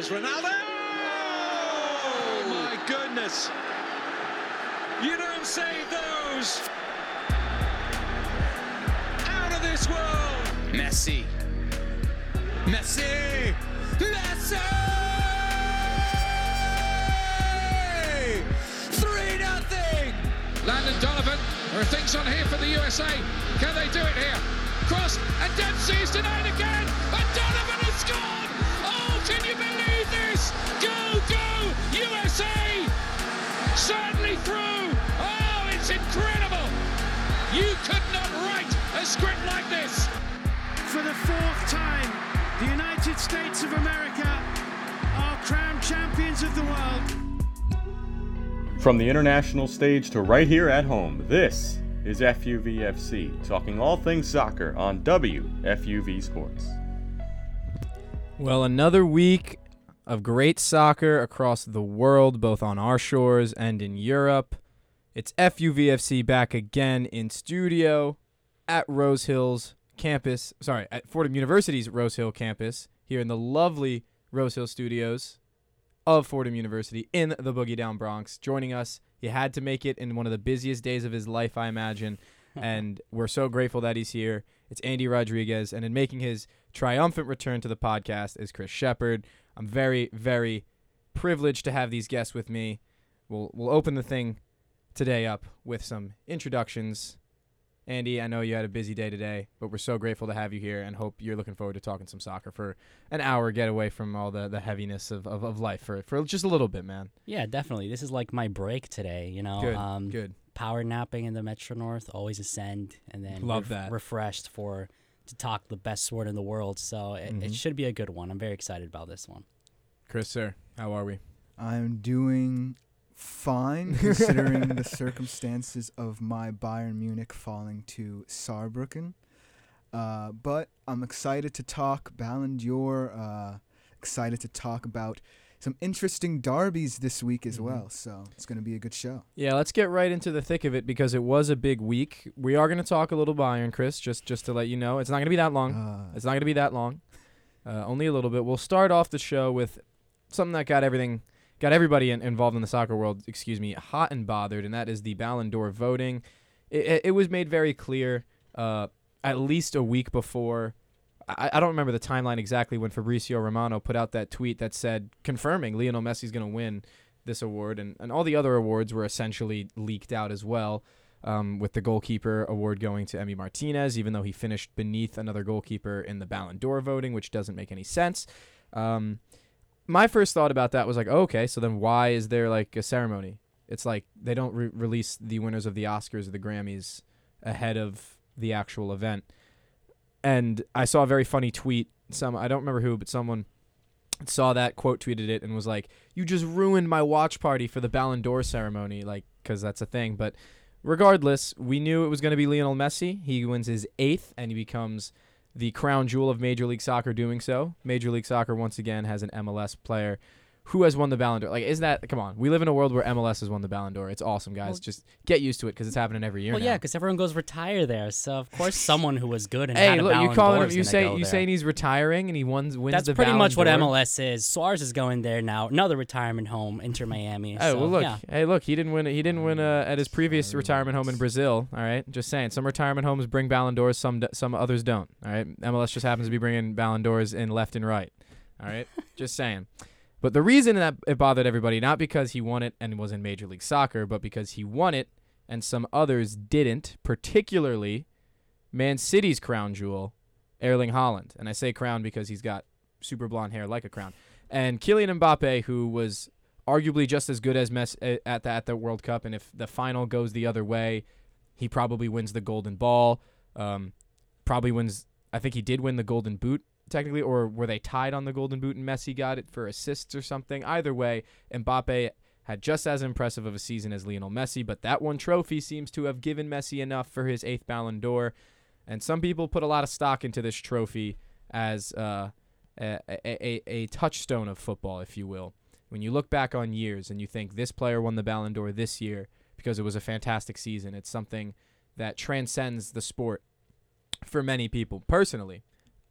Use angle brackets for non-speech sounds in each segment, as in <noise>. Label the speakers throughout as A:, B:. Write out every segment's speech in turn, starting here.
A: Here's Ronaldo! Oh my goodness! You don't save those! Out of this world!
B: Messi. Messi. Messi! 3 nothing.
C: Landon Donovan. There are things on here for the USA. Can they do it here? Cross and Dempsey's denied again. And Donovan has scored. Can you believe this? Go, go, USA! Certainly through. Oh, it's incredible. You could not write a script like this.
D: For the fourth time, the United States of America are crowned champions of the world.
E: From the international stage to right here at home, this is FUVFC, talking all things soccer on WFUV Sports.
F: Well, another week of great soccer across the world, both on our shores and in Europe. It's FUVFC back again in studio at Rose Hills campus. Sorry, at Fordham University's Rose Hill campus here in the lovely Rose Hill studios of Fordham University in the Boogie Down Bronx. Joining us, he had to make it in one of the busiest days of his life, I imagine, <laughs> and we're so grateful that he's here. It's Andy Rodriguez, and in making his triumphant return to the podcast is Chris Sheppard. I'm very, very privileged to have these guests with me. We'll we'll open the thing today up with some introductions. Andy, I know you had a busy day today, but we're so grateful to have you here and hope you're looking forward to talking some soccer for an hour, get away from all the, the heaviness of, of, of life for, for just a little bit, man.
G: Yeah, definitely. This is like my break today. You know,
F: Good,
G: um,
F: good.
G: Power napping in the Metro North, always ascend, and then
F: Love that.
G: refreshed for to talk the best sword in the world. So it,
F: Mhm.
G: it should be a good one. I'm very excited about this one.
F: Chris, sir, how are we?
H: I'm doing fine <laughs> considering the circumstances of my Bayern Munich falling to Saarbrücken. Uh, but I'm excited to talk Ballon d'Or. Uh, excited to talk about some interesting derbies this week as
F: Mhm.
H: well. So it's going to be a good show.
F: Yeah, let's get right into the thick of it because it was a big week. We are going to talk a little Bayern, Chris, just just to let you know. It's not going to be that long.
H: Uh,
F: It's not going to be that long. Uh, only a little bit. We'll start off the show with something that got everything, got everybody in, involved in the soccer world, excuse me, hot and bothered, and that is the Ballon d'Or voting. It, it, it was made very clear, uh, at least a week before. I, I don't remember the timeline exactly when Fabrizio Romano put out that tweet that said confirming Lionel Messi's going to win this award, and, and all the other awards were essentially leaked out as well um, with the goalkeeper award going to Emi Martinez, even though he finished beneath another goalkeeper in the Ballon d'Or voting, which doesn't make any sense. Um, my first thought about that was like, oh, okay, so then why is there like a ceremony? It's like they don't re- release the winners of the Oscars or the Grammys ahead of the actual event. And I saw a very funny tweet. Some I don't remember who, but someone saw that quote tweeted it and was like, "You just ruined my watch party for the Ballon d'Or ceremony," like because that's a thing. But regardless, we knew it was going to be Lionel Messi. He wins his eighth, and he becomes the crown jewel of Major League Soccer. Doing so, Major League Soccer once again has an MLS player who has won the Ballon d'Or. Like, is that come on? We live in a world where MLS has won the Ballon d'Or. It's awesome, guys.
G: Well-
F: Just get used to it because it's happening every year
G: well,
F: now.
G: yeah, because everyone goes retire there. So of course, <laughs> someone who was good and
F: Hey,
G: had a
F: look, you
G: Ballon
F: calling
G: d'Or
F: him? You say you
G: there.
F: saying he's retiring and he wins wins
G: That's pretty
F: Ballon
G: much what? MLS is. Suarez is going there now. Another retirement home, Inter Miami.
F: Oh
G: so,
F: well, look.
G: yeah.
F: Hey, look. He didn't win. He didn't win uh, at his previous retirement home in Brazil. All right, just saying. Some retirement homes bring Ballon d'Ors. Some d- some others don't. All right. MLS just happens to be bringing Ballon d'Ors in left and right. All right. <laughs> just saying. But the reason that it bothered everybody, not because he won it and was in Major League Soccer, but because he won it and some others didn't, particularly Man City's crown jewel, Erling Haaland. And I say crown because he's got super blonde hair like a crown. And Kylian Mbappe, who was arguably just as good as Messi uh, at the, at the World Cup, and if the final goes the other way, he probably wins the Golden Ball. Um, probably wins. I think he did win the Golden Boot technically, or were they tied on the Golden Boot and Messi got it for assists or something? Either way, Mbappe had just as impressive of a season as Lionel Messi, but that one trophy seems to have given Messi enough for his eighth Ballon d'Or. And some people put a lot of stock into this trophy as uh, a, a, a, a touchstone of football, if you will. When you look back on years and you think this player won the Ballon d'Or this year because it was a fantastic season, it's something that transcends the sport for many people. Personally,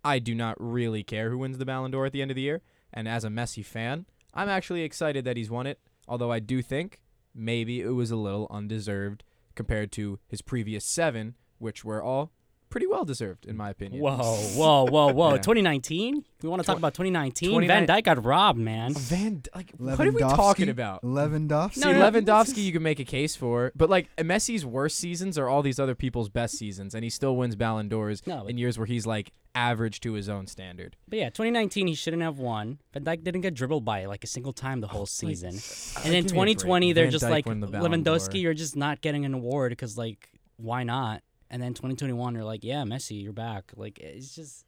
F: I do not really care who wins the Ballon d'Or at the end of the year. And as a Messi fan, I'm actually excited that he's won it. Although I do think maybe it was a little undeserved compared to his previous seven, which were all pretty well deserved in my opinion.
G: Whoa, whoa, whoa, whoa! <laughs>
F: Yeah.
G: 2019. We want to talk
F: Tw-
G: about 2019.
F: 29
G: Van Dijk got robbed, man.
F: Van, like, what are we talking about?
H: Lewandowski.
F: See,
G: No, no, no.
F: Lewandowski, you can make a case for, but like Messi's worst seasons are all these other people's best seasons, and he still wins Ballon d'Ors
G: No, but-
F: in years where he's like average to his own standard.
G: But yeah, 2019 he shouldn't have won. Van Dijk didn't get dribbled by like a single time the whole season. and then
F: give me a break.
G: 2020 they're
F: Van
G: just
F: Dijk
G: like
F: the
G: Lewandowski, you're just not getting an award because like why not? And then 2021 you're like, yeah, Messi, you're back. Like it's just.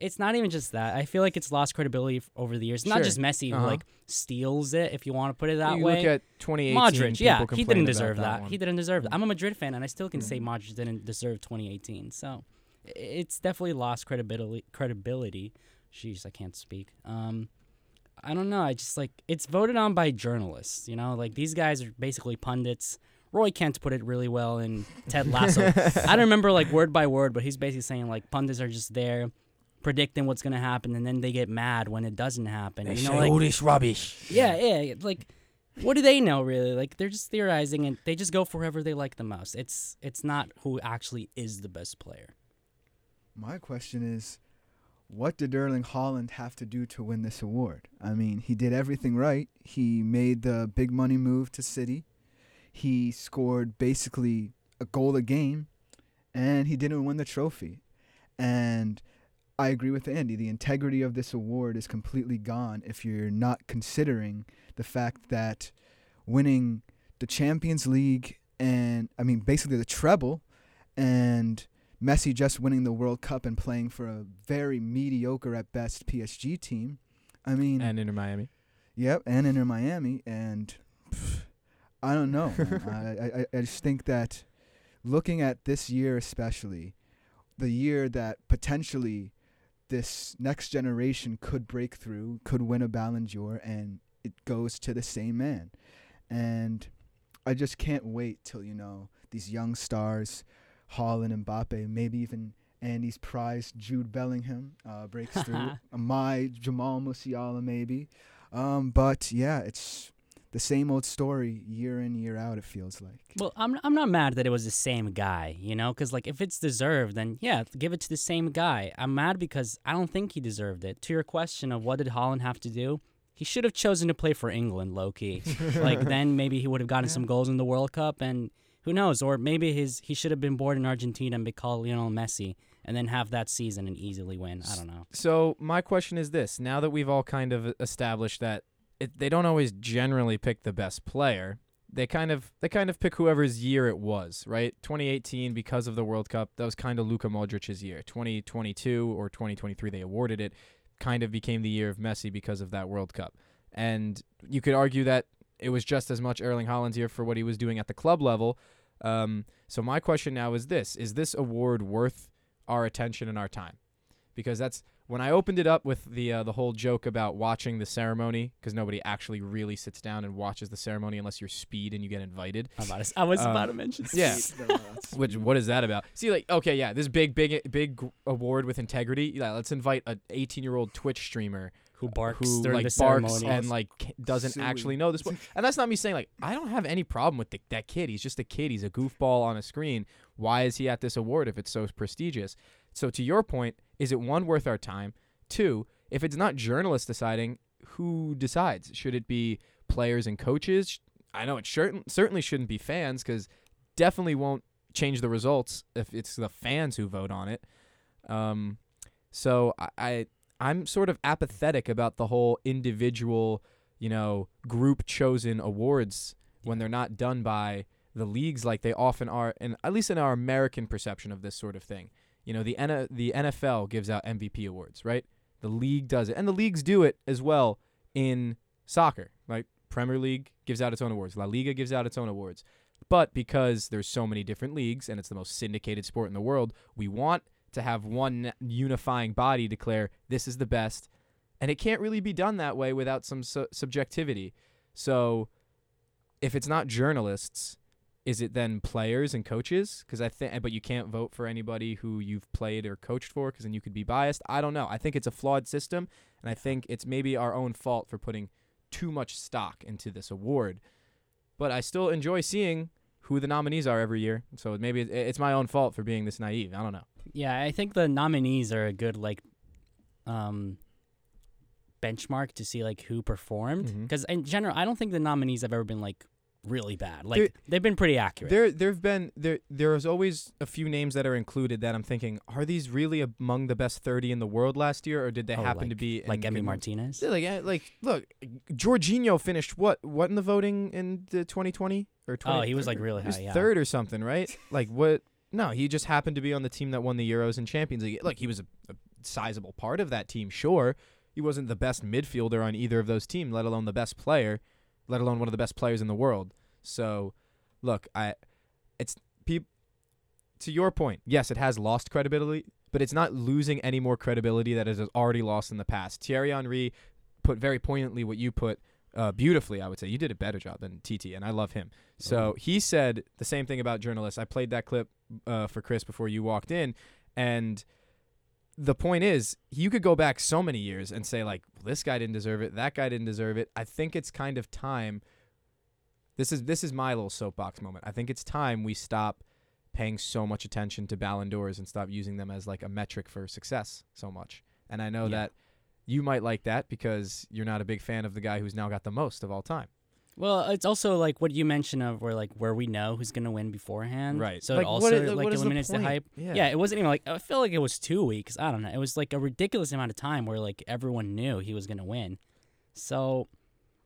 G: It's not even just that. I feel like it's lost credibility f- over the years. Not
F: Sure.
G: just Messi
F: Uh-huh.
G: like steals it, if you want to put it that
F: you
G: way.
F: look at 2018.
G: Modric, yeah, he didn't deserve that.
F: that.
G: He didn't deserve that. I'm a Madrid fan, and I still can say Modric didn't deserve 2018. So it's definitely lost credibility. Credibility. Jeez, I can't speak. Um, I don't know. I just like it's voted on by journalists. You know, like these guys are basically pundits. Roy Kent put it really well in <laughs> Ted Lasso. I don't remember like word by word, but he's basically saying like pundits are just there predicting what's gonna happen, and then they get mad when it doesn't happen. you know, like oh,
F: this rubbish.
G: yeah, yeah. Like, what do they know really? Like, they're just theorizing, and they just go for whoever they like the most. It's it's not who actually is the best player.
H: My question is, what did Erling Haaland have to do to win this award? I mean, he did everything right. He made the big money move to City. He scored basically a goal a game, and he didn't win the trophy. And I agree with Andy. The integrity of this award is completely gone if you're not considering the fact that winning the Champions League and I mean basically the treble and Messi just winning the World Cup and playing for a very mediocre at best PSG team. I mean,
F: And Inter Miami.
H: Yep, and Inter Miami, and I don't know. I, I I just think that looking at this year, especially the year that potentially this next generation could break through, could win a Ballon d'Or, and it goes to the same man, and I just can't wait till you know these young stars, Haaland, and Mbappe, maybe even. Andy's prize, Jude Bellingham, uh, breaks through. <laughs> My Jamal Musiala, maybe. Um, but yeah, it's the same old story year in year out. It feels like.
G: Well, I'm I'm not mad that it was the same guy, you know, because like if it's deserved, then yeah, give it to the same guy. I'm mad because I don't think he deserved it. To your question of what did Haaland have to do, he should have chosen to play for England, low key. <laughs> like then maybe he would have gotten some goals in the World Cup, and who knows? Or maybe his he should have been born in Argentina and be called Lionel Messi, and then have that season and easily win. I don't know.
F: So my question is this: Now that we've all kind of established that it, they don't always generally pick the best player, they kind of they kind of pick whoever's year it was, right? 2018 because of the World Cup, that was kind of Luka Modric's year. 2022 or 2023 they awarded it, kind of became the year of Messi because of that World Cup. And you could argue that it was just as much Erling Haaland's year for what he was doing at the club level. Um, so my question now is this: Is this award worth our attention and our time? Because that's when I opened it up with the uh, the whole joke about watching the ceremony, because nobody actually really sits down and watches the ceremony unless you're speed and you get invited.
G: I'm about to, I was
F: Um,
G: about to mention. speed.
F: yeah.
G: Speed. <laughs>
F: Which what is that about? See, like, okay, yeah, this big, big, big award with integrity. Yeah, let's invite a 18 year old Twitch streamer
G: Who barks
F: who
G: during
F: like
G: the
F: barks
G: ceremony?
F: and like doesn't
H: Suey.
F: actually know this. sport. <laughs> And that's not me saying like I don't have any problem with the, that kid. He's just a kid. He's a goofball on a screen. Why is he at this award if it's so prestigious? So to your point, is it one worth our time? Two, if it's not journalists deciding, who decides? Should it be players and coaches? I know it certain certainly shouldn't be fans because definitely won't change the results if it's the fans who vote on it. Um, so I, I I'm sort of apathetic about the whole individual, you know, group chosen awards when they're not done by the leagues like they often are, and at least in our American perception of this sort of thing. You know, the N- the NFL gives out MVP awards, right? The league does it, and the leagues do it as well in soccer. Like Premier League gives out its own awards, La Liga gives out its own awards. But because there's so many different leagues and it's the most syndicated sport in the world, we want to have one unifying body declare this is the best. And it can't really be done that way without some su- subjectivity. So if it's not journalists, is it then players and coaches? Because I think, but you can't vote for anybody who you've played or coached for, because then you could be biased. I don't know. I think it's a flawed system, and I think it's maybe our own fault for putting too much stock into this award. But I still enjoy seeing who the nominees are every year. So maybe it's my own fault for being this naive. I don't know.
G: Yeah, I think the nominees are a good like um benchmark to see like who performed because in general I don't think the nominees have ever been like really bad. Like
F: There-
G: they've been pretty accurate.
F: There, there've been there. There's always a few names that are included that I'm thinking, are these really among the best 30 in the world last year, or did they
G: Oh,
F: happen to be
G: like
F: Emi
G: Martinez.
F: Like, like, look, Jorginho finished what? What in the voting in the 2020 or 20?
G: Oh, he was like really
F: he was
G: high. Yeah.
F: third or something, right? like what? No, he just happened to be on the team that won the Euros and Champions League. Look, he was a, a sizable part of that team, sure. He wasn't the best midfielder on either of those teams, let alone the best player, let alone one of the best players in the world. So, look, I, it's peop, to your point. Yes, it has lost credibility, but it's not losing any more credibility that it has already lost in the past. Thierry Henry put very poignantly what you put uh, beautifully, I would say. You did a better job than TT, and I love him. So he said the same thing about journalists. I played that clip uh, for Chris before you walked in, and the point is, you could go back so many years and say like, well, this guy didn't deserve it, that guy didn't deserve it. I think it's kind of time. This is this is my little soapbox moment. I think it's time we stop paying so much attention to Ballon d'Ors and stop using them as like a metric for success so much. And I know
G: Yeah.
F: that you might like that because you're not a big fan of the guy who's now got the most of all time.
G: Well, it's also like what you mentioned of where like where we know who's gonna win beforehand.
F: Right.
G: So
F: Like,
G: it also
F: is-
G: like
F: what is the
G: eliminates the,
F: point?
G: hype.
F: Yeah.
G: it wasn't even like I feel like it was two weeks. I don't know. It was like a ridiculous amount of time where like everyone knew he was gonna win. So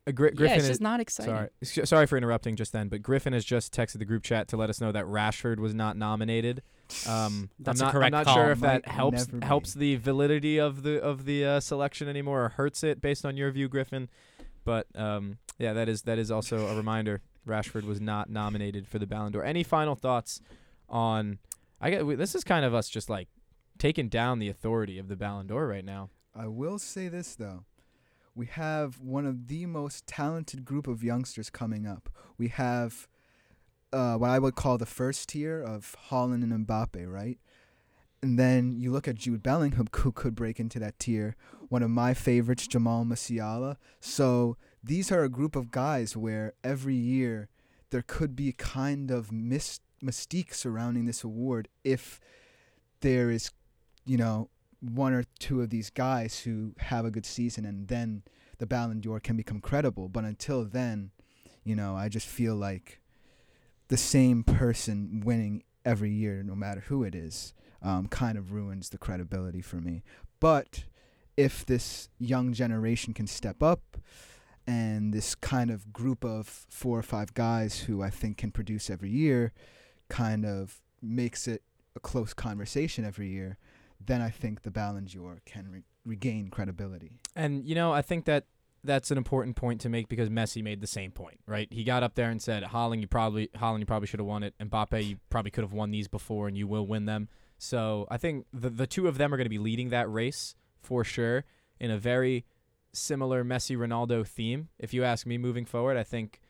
F: Uh, Gri- Griffin
G: yeah, it's
F: is
G: just not exciting.
F: sorry. Sorry for interrupting just then, but Griffin has just texted the group chat to let us know that Rashford was not nominated. Um,
G: That's a
F: I'm not,
G: correct
F: I'm not
G: call.
F: sure if
H: Might
F: that helps helps the validity of the of the uh, selection anymore or hurts it based on your view, Griffin. But um, yeah, that is that is also a reminder. Rashford was not nominated for the Ballon d'Or. Any final thoughts on? I get this is kind of us just like taking down the authority of the Ballon d'Or right now.
H: I will say this though. We have one of the most talented group of youngsters coming up. We have uh, what I would call the first tier of Haaland and Mbappe, right? And then you look at Jude Bellingham, <laughs> who could break into that tier. One of my favorites, Jamal Musiala. So these are a group of guys where every year there could be kind of mystique surrounding this award if there is, you know, one or two of these guys who have a good season and then the Ballon d'Or can become credible. But until then, you know, I just feel like the same person winning every year, no matter who it is, um, kind of ruins the credibility for me. But if this young generation can step up and this kind of group of four or five guys who I think can produce every year kind of makes it a close conversation every year, then I think the Ballon d'Or can re- regain credibility.
F: And you know, I think that that's an important point to make because Messi made the same point, right? He got up there and said, "Haaland, you probably Haaland, you probably should have won it. Mbappe, you probably could have won these before, and you will win them." So I think the the two of them are going to be leading that race for sure in a very similar Messi Ronaldo theme. If you ask me, moving forward, I think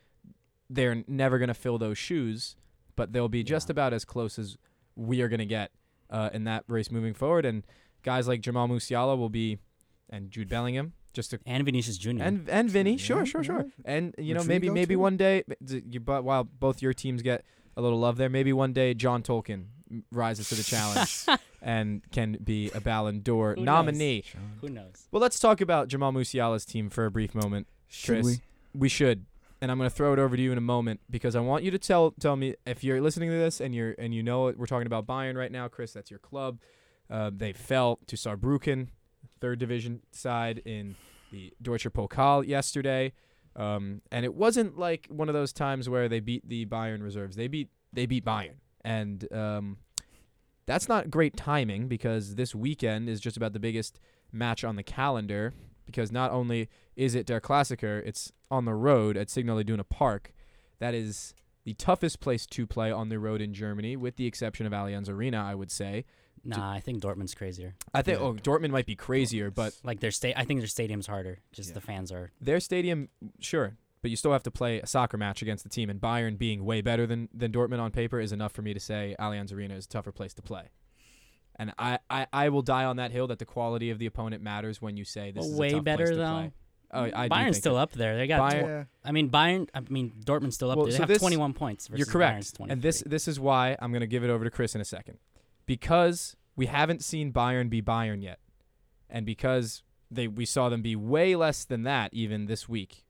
F: they're never going to fill those shoes, but they'll be just about as close as we are going to get uh, in that race moving forward. And guys like Jamal Musiala will be, and Jude Bellingham, just to
G: And Vinicius Jr.
F: and and Vinny,
H: Yeah,
F: sure, sure, sure. And you know, maybe maybe
H: too.
F: one day, you, but while both your teams get a little love there, maybe one day John Tolkien rises to the challenge <laughs> and can be a Ballon d'Or
G: Who knows?
F: nominee.
G: Who knows?
F: Well, let's talk about Jamal Musiala's team for a brief moment.
H: Should
F: Chris,
H: we?
F: We should. And I'm going to throw it over to you in a moment because I want you to tell tell me if you're listening to this and you're and you know it, we're talking about Bayern right now, Chris. That's your club. Uh, they fell to Saarbrücken, third division side in the Deutscher Pokal yesterday, um, and it wasn't like one of those times where they beat the Bayern reserves. They beat they beat Bayern, and um, that's not great timing because this weekend is just about the biggest match on the calendar. Because not only is it Der Klassiker, it's on the road at Signal Iduna Park. That is the toughest place to play on the road in Germany, with the exception of Allianz Arena, I would say.
G: Nah, I think Dortmund's crazier.
F: I think
H: Yeah.
F: oh Dortmund might be crazier, but
G: Like their sta- I think their stadium's harder. Just
H: Yeah.
G: the fans are.
F: their stadium, sure, but you still have to play a soccer match against the team. And Bayern being way better than than Dortmund on paper is enough for me to say Allianz Arena is a tougher place to play. And I, I, I will die on that hill that the quality of the opponent matters when you say this
G: Well,
F: is
G: way better,
F: place to
G: though.
F: Oh, I
G: Bayern's still
F: that-
G: up there. They got.
F: Bayern-
H: Yeah.
G: I mean, Bayern. I mean, Dortmund's still up
F: Well,
G: there. They
F: so
G: have
F: this-
G: 21 points. Versus
F: You're correct. And this this is why I'm going to give it over to Chris in a second. Because we haven't seen Bayern be Bayern yet. And because they we saw them be way less than that even this week.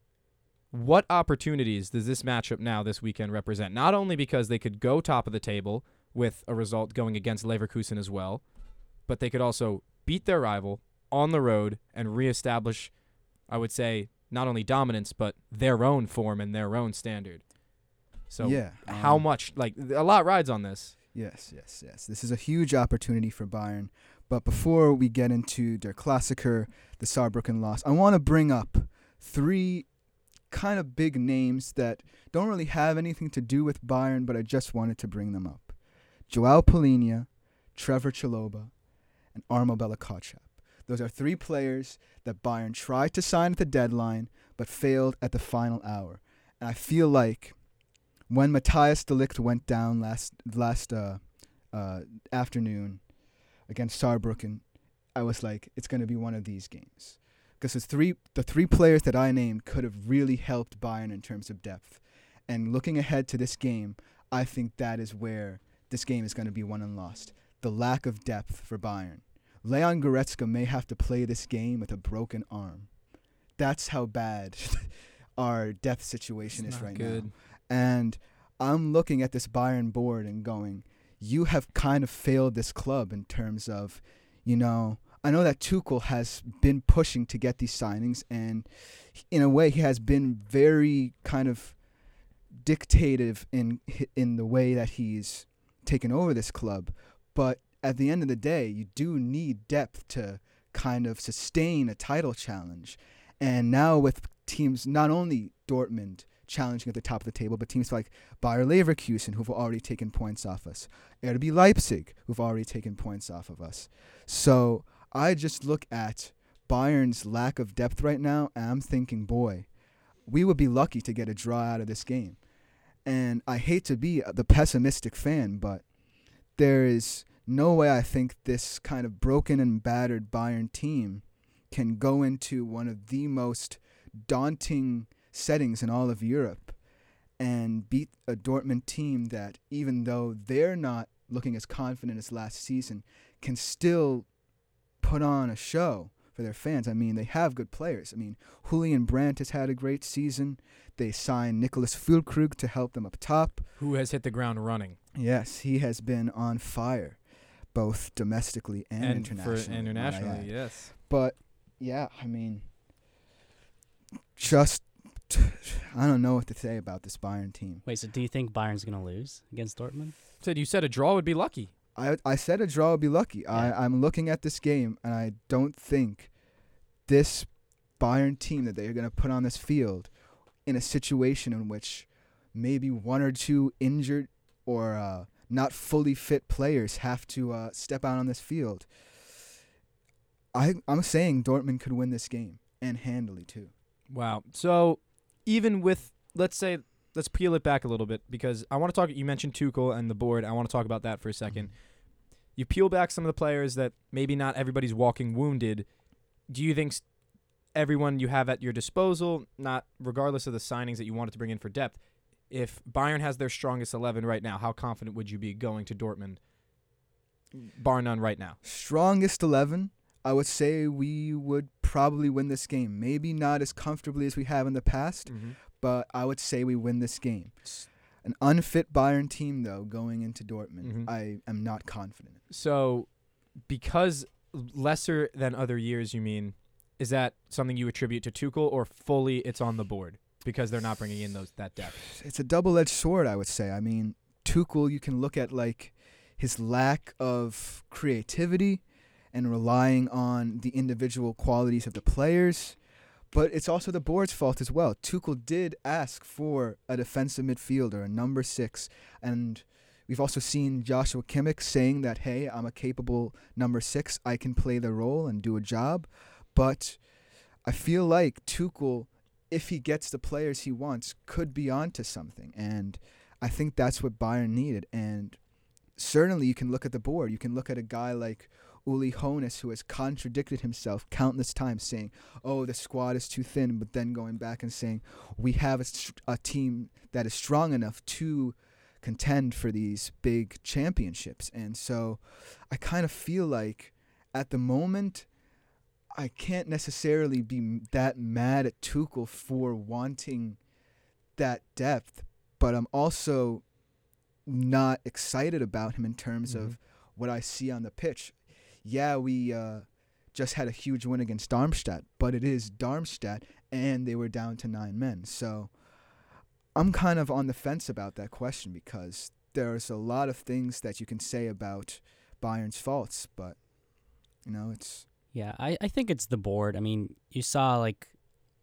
F: What opportunities does this matchup now this weekend represent? Not only because they could go top of the table with a result going against Leverkusen as well, but they could also beat their rival on the road and reestablish I would say not only dominance but their own form and their own standard. So
H: Yeah,
F: how
H: um,
F: much like a lot rides on this.
H: Yes, yes, yes. This is a huge opportunity for Bayern. But before we get into their Klassiker, the Saarbrücken loss, I want to bring up three kind of big names that don't really have anything to do with Bayern, but I just wanted to bring them up. Joao Palhinha, Trevoh Chalobah, and Armel Bella-Kotchap. Those are three players that Bayern tried to sign at the deadline, but failed at the final hour. And I feel like when Matthijs de Ligt went down last last uh, uh, afternoon against Saarbrücken, I was like, it's going to be one of these games because the three the three players that I named could have really helped Bayern in terms of depth. And looking ahead to this game, I think that is where this game is going to be won and lost. The lack of depth for Bayern. Leon Goretzka may have to play this game with a broken arm. That's how bad <laughs> our depth situation
F: It's
H: is
F: not
H: right
F: good.
H: now. And I'm looking at this Bayern board and going, you have kind of failed this club in terms of, you know, I know that Tuchel has been pushing to get these signings, and in a way, he has been very kind of dictative in in the way that he's taken over this club. But at the end of the day, you do need depth to kind of sustain a title challenge. And now with teams, not only Dortmund challenging at the top of the table, but teams like Bayer Leverkusen, who've already taken points off us, RB Leipzig, who've already taken points off of us. So I just look at Bayern's lack of depth right now, and I'm thinking, boy, we would be lucky to get a draw out of this game. And I hate to be the pessimistic fan, but there is no way I think this kind of broken and battered Bayern team can go into one of the most daunting settings in all of Europe and beat a Dortmund team that, even though they're not looking as confident as last season, can still put on a show for their fans. I mean, they have good players. I mean, Julian Brandt has had a great season. They signed Niclas Füllkrug to help them up top.
F: Who has hit the ground running
H: Yes, he has been on fire, both domestically and,
F: and
H: internationally.
F: for internationally? Yes.
H: But yeah, I mean, just I don't know what to say about this Bayern team.
G: Wait, so do you think Bayern's gonna lose against Dortmund?
F: Said you said a draw would be lucky.
H: I I said a draw would be lucky.
G: Yeah.
H: I I'm looking at this game and I don't think this Bayern team that they're going to put on this field in a situation in which maybe one or two injured or uh, not fully fit players have to uh, step out on this field. I I'm saying Dortmund could win this game and handily too.
F: Wow. So even with let's say let's peel it back a little bit because I want to talk. You mentioned Tuchel and the board. I want to talk about that for a 2nd mm-hmm. You peel back some of the players that maybe not everybody's walking wounded. Do you think everyone you have at your disposal, not regardless of the signings that you wanted to bring in for depth, if Bayern has their strongest eleven right now, how confident would you be going to Dortmund, bar none, right now?
H: strongest 11 i would say we would probably win this game maybe not as comfortably as we have in the past mm-hmm. But i would say we win this game an unfit bayern team though going into dortmund
F: Mhm.
H: i am not confident
F: So, because lesser than other years, you mean, is that something you attribute to Tuchel, or fully it's on the board because they're not bringing in those that depth?
H: it's a double-edged sword i would say i mean tuchel you can look at like his lack of creativity and relying on the individual qualities of the players but it's also the board's fault as well. Tuchel did ask for a defensive midfielder, a number six, and we've also seen Joshua Kimmich saying that, "Hey, I'm a capable number six. I can play the role and do a job." But I feel like Tuchel if he gets the players he wants, could be onto something. And I think that's what Bayern needed. And certainly you can look at the board. You can look at a guy like Uli Hoeneß, who has contradicted himself countless times, saying, "Oh, the squad is too thin," but then going back and saying, "We have a, a team that is strong enough to contend for these big championships." And so, I kind of feel like, at the moment, I can't necessarily be that mad at Tuchel for wanting that depth, but I'm also not excited about him in terms of mm-hmm. what I see on the pitch. Yeah, we uh, just had a huge win against Darmstadt, but it is Darmstadt, and they were down to nine men. So I'm kind of on the fence about that question because there's a lot of things that you can say about Bayern's faults, but you know, it's
G: Yeah, I, I think it's the board. I mean, you saw like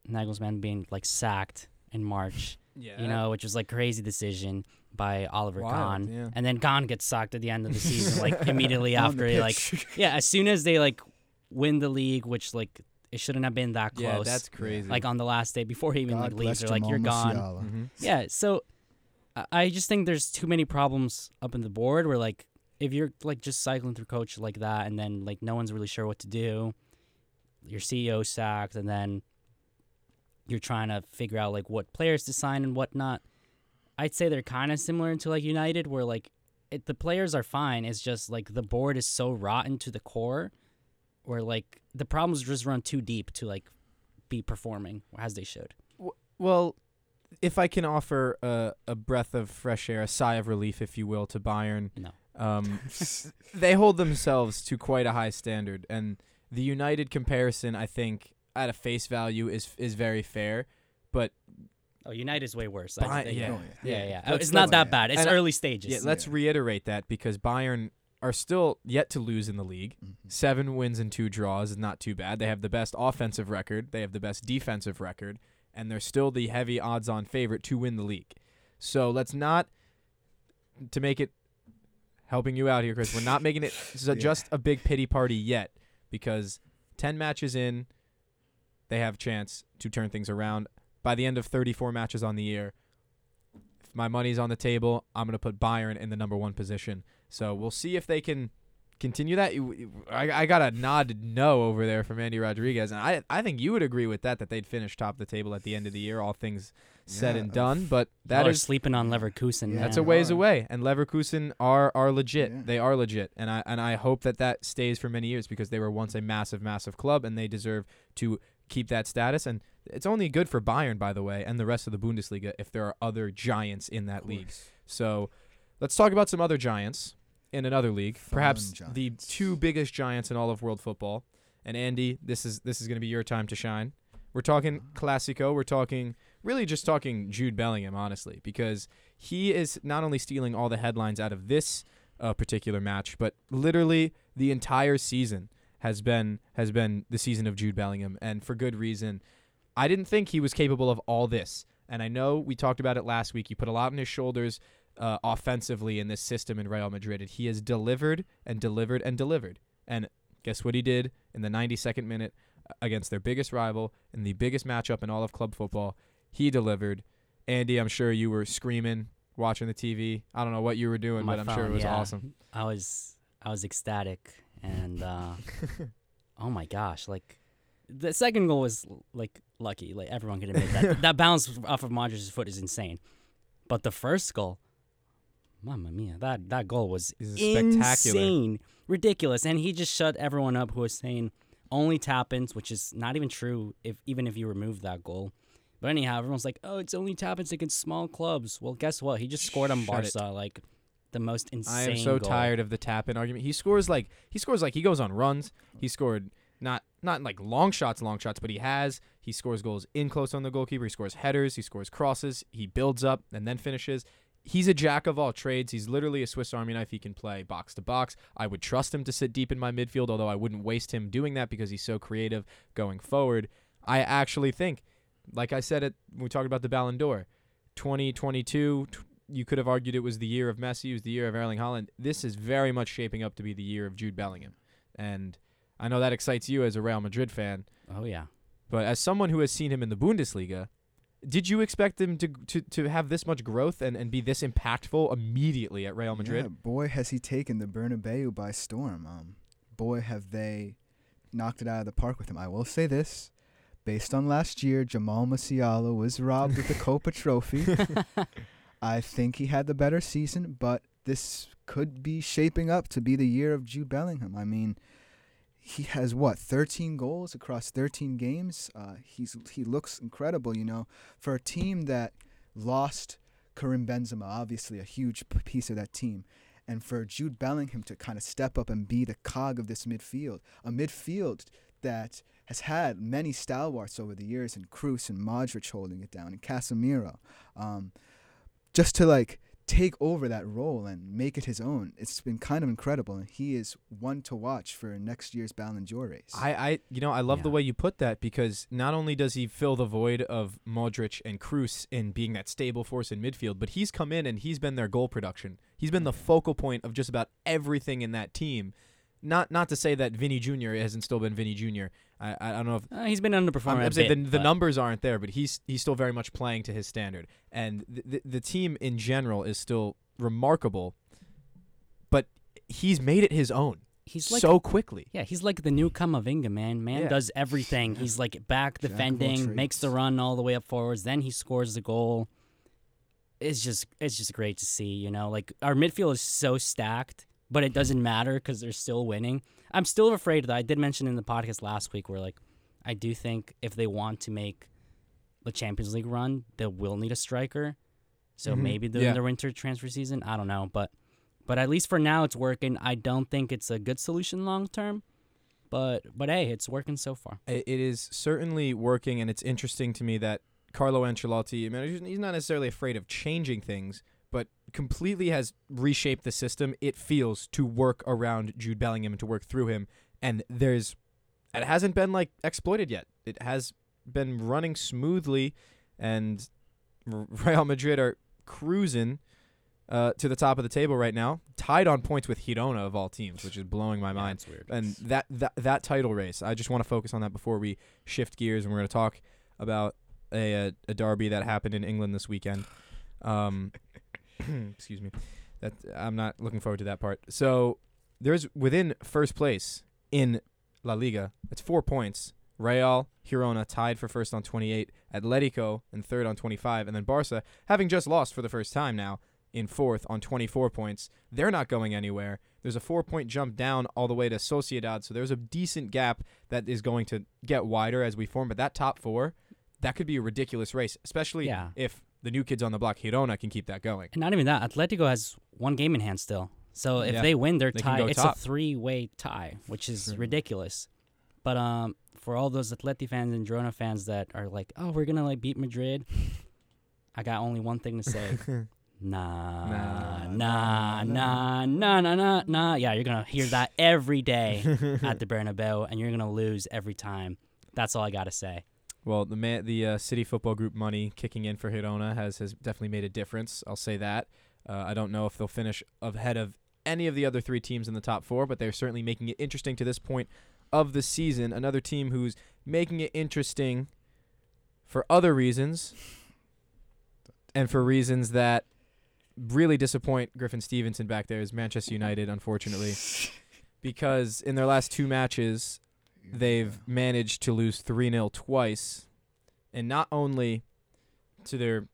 G: Nagelsmann being like sacked in March, <laughs>
F: Yeah.
G: you know, which was like crazy decision by Oliver
F: Wild,
G: Kahn.
F: yeah.
G: And then Kahn gets sacked at the end of the <laughs> season, like immediately
H: on the
G: after. Like, yeah, as soon as they like win the league, which like it shouldn't have been that close.
F: Yeah, that's crazy.
G: like on the last day before he even
H: God
G: like leaves, they're like you're gone.
H: Musiala.
F: Mhm.
G: Yeah, so I- I just think there's too many problems up in the board where like if you're like just cycling through coach like that and then like no one's really sure what to do, your CEO sacked and then you're trying to figure out like what players to sign and whatnot. I'd say they're kind of similar to like United where like it, the players are fine. It's just like the board is so rotten to the core where like the problems just run too deep to like be performing as they should.
F: Well, if I can offer a, a breath of fresh air, a sigh of relief, if you will, to Bayern,
G: No.
F: um, <laughs> they hold themselves to quite a high standard, and the United comparison, I think, at a face value, is is very fair. But
G: Oh, United's way worse.
F: Bay-
G: I,
F: yeah,
H: Oh,
G: Yeah, yeah.
F: Let's-
G: it's not that bad. It's
F: And I-
G: early stages.
F: yeah, let's reiterate that because Bayern are still yet to lose in the league.
H: Mhm.
F: Seven wins and two draws is not too bad. They have the best offensive record. They have the best defensive record, and they're still the heavy odds-on favorite to win the league. So let's not to make it helping you out here, Chris. We're not <laughs> making it s-
H: Yeah.
F: just a big pity party yet because ten matches in, they have a chance to turn things around. By the end of 34 matches on the year, if my money's on the table, I'm going to put Bayern in the number one position. So we'll see if they can continue that. You- you- I, I got a nod no over there from Andy Rodriguez, and I I think you would agree with that that they'd finish top of the table at the end of the year, all things said
H: Yeah,
F: and done. But
G: That
F: that is
G: sleeping on Leverkusen.
H: Yeah.
F: that's a ways
H: Are.
F: away, and Leverkusen are are legit.
H: Yeah.
F: They are legit, and I and I hope that that stays for many years because they were once a massive, massive club, and they deserve to keep that status. And it's only good for Bayern, by the way, and the rest of the Bundesliga if there are other giants in that league. So let's talk about some other giants in another league,
H: Fun
F: perhaps the two biggest giants in all of world football. And Andy, this is this is going to be your time to shine. We're talking Classico. We're talking really just talking Jude Bellingham, honestly, because he is not only stealing all the headlines out of this uh, particular match, but literally the entire season has been has been the season of Jude Bellingham, and for good reason. I didn't think he was capable of all this, and I know we talked about it last week. He put a lot on his shoulders uh, offensively in this system in Real Madrid. And he has delivered and delivered and delivered. And guess what he did in the 92nd minute against their biggest rival in the biggest matchup in all of club football? He delivered. Andy, I'm sure you were screaming watching the TV. I don't know what you were doing,
G: my
F: but I'm sure it
G: phone,
F: was
G: yeah.
F: awesome.
G: I was I was ecstatic and uh, <laughs> oh my gosh, like the second goal was like lucky. Like everyone can admit that <laughs> that bounce off of Modric's foot is insane. But the first goal, mamma mia, that that goal was
F: spectacular.
G: insane, ridiculous, and he just shut everyone up who was saying only tap-ins, which is not even true. If even if you remove that goal. But anyhow, everyone's like, "Oh, it's only tap-ins against small clubs." Well, guess what? He just scored on
F: Shut it.
G: Barca, like the most insane.
F: I am so
G: goal.
F: tired of the tap in argument. He scores like he scores like he goes on runs. He scored not not like long shots, long shots, but he has. He scores goals in close on the goalkeeper. He scores headers. He scores crosses. He builds up and then finishes. He's a jack of all trades. He's literally a Swiss Army knife. He can play box to box. I would trust him to sit deep in my midfield, although I wouldn't waste him doing that because he's so creative going forward. I actually think, like I said it when we talked about the Ballon d'Or, 2022, t- you could have argued it was the year of Messi, it was the year of Erling Haaland. This is very much shaping up to be the year of Jude Bellingham. And I know that excites you as a Real Madrid fan,
G: Oh yeah.
F: But as someone who has seen him in the Bundesliga, did you expect him to to, to have this much growth and, and be this impactful immediately at Real Madrid?
H: Yeah, boy, has he taken the Bernabeu by storm. Um, boy, have they knocked it out of the park with him. I will say this. Based on last year, Jamal Musiala was robbed of the <laughs> Kopa Trophy. <laughs> I think he had the better season, but this could be shaping up to be the year of Jude Bellingham. I mean, he has what 13 goals across 13 games. Uh, he's he looks incredible. You know, for a team that lost Karim Benzema, obviously a huge piece of that team, and for Jude Bellingham to kind of step up and be the cog of this midfield, a midfield that has had many stalwarts over the years, and Kroos and Modric holding it down, and Casemiro, um, just to like take over that role and make it his own. It's been kind of incredible, and he is one to watch for next year's Ballon d'Or race.
F: I, I you know I love the way you put that because not only does he fill the void of Modric and Kroos in being that stable force in midfield, but he's come in and he's been their goal production. He's been the focal point of just about everything in that team. Not not to say that Vinny Jr. hasn't still been Vinny Jr. I I don't know if
G: Uh, he's been underperforming.
F: I'm,
G: a
F: I'm saying
G: bit,
F: the, the numbers aren't there, but he's he's still very much playing to his standard, and the, the the team in general is still remarkable. But he's made it his own
G: He's like
F: so quickly.
G: Yeah, he's like the new Camavinga, man. Man
F: Yeah.
G: does everything. He's like back
H: Jack of all
G: defending, makes the run all the way up forwards, then he scores the goal. It's just it's just great to see, you know. Like our midfield is so stacked, but it doesn't matter cuz they're still winning. I'm still afraid that I did mention in the podcast last week where like I do think if they want to make the Champions League run, they will need a striker. So
F: Mhm.
G: maybe during
F: Yeah.
G: the winter transfer season, I don't know, but but at least for now it's working. I don't think it's a good solution long term, but but hey, it's working so far.
F: It, is certainly working, and it's interesting to me that Carlo Ancelotti. I mean, he's not necessarily afraid of changing things, but completely has reshaped the system. It feels to work around Jude Bellingham and to work through him, and there's it hasn't been like exploited yet. It has been running smoothly, and <laughs> Real Madrid are cruising. Uh, to the top of the table right now, tied on points with Girona of all teams, which is blowing my mind
G: That's weird.
F: and that, that that title race. I just want to focus on that before we shift gears, and we're going to talk about a, a a derby that happened in England this weekend. Um, <clears throat> excuse me. That I'm not looking forward to that part. So there's within first place in La Liga. It's four points. Real, Girona tied for first on 28. Atletico in third on 25, and then Barca, having just lost for the first time now, in fourth on 24 points. They're not going anywhere. There's a four point jump down all the way to Sociedad, so there's a decent gap that is going to get wider as we form. But that top four, that could be a ridiculous race, especially
G: Yeah.
F: if the new kids on the block, Girona, can keep that going.
G: And not even that, Atletico has one game in hand still. So if
F: Yeah.
G: they win, they're
F: They
G: tied. It's
F: top.
G: a three-way tie, which is
F: Sure.
G: ridiculous. But um, for all those Atleti fans and Girona fans that are like, "Oh, we're gonna like beat Madrid," I got only one thing to say. <laughs> Nah,
F: Nah,
G: nah, nah, nah, nah, nah, nah. Yeah, you're gonna hear that <laughs> every day at the <laughs> Bernabeu, and you're gonna lose every time. That's all I gotta say.
F: Well, the man, the uh, City Football Group money kicking in for Girona has has definitely made a difference. I'll say that. Uh, I don't know if they'll finish ahead of any of the other three teams in the top four, but they're certainly making it interesting to this point of the season. Another team who's making it interesting for other reasons, and for reasons that really disappoint Griffin Stevenson back there is Manchester United, unfortunately, <laughs> because in their last two matches they've managed to lose 3 0 twice. And not only to their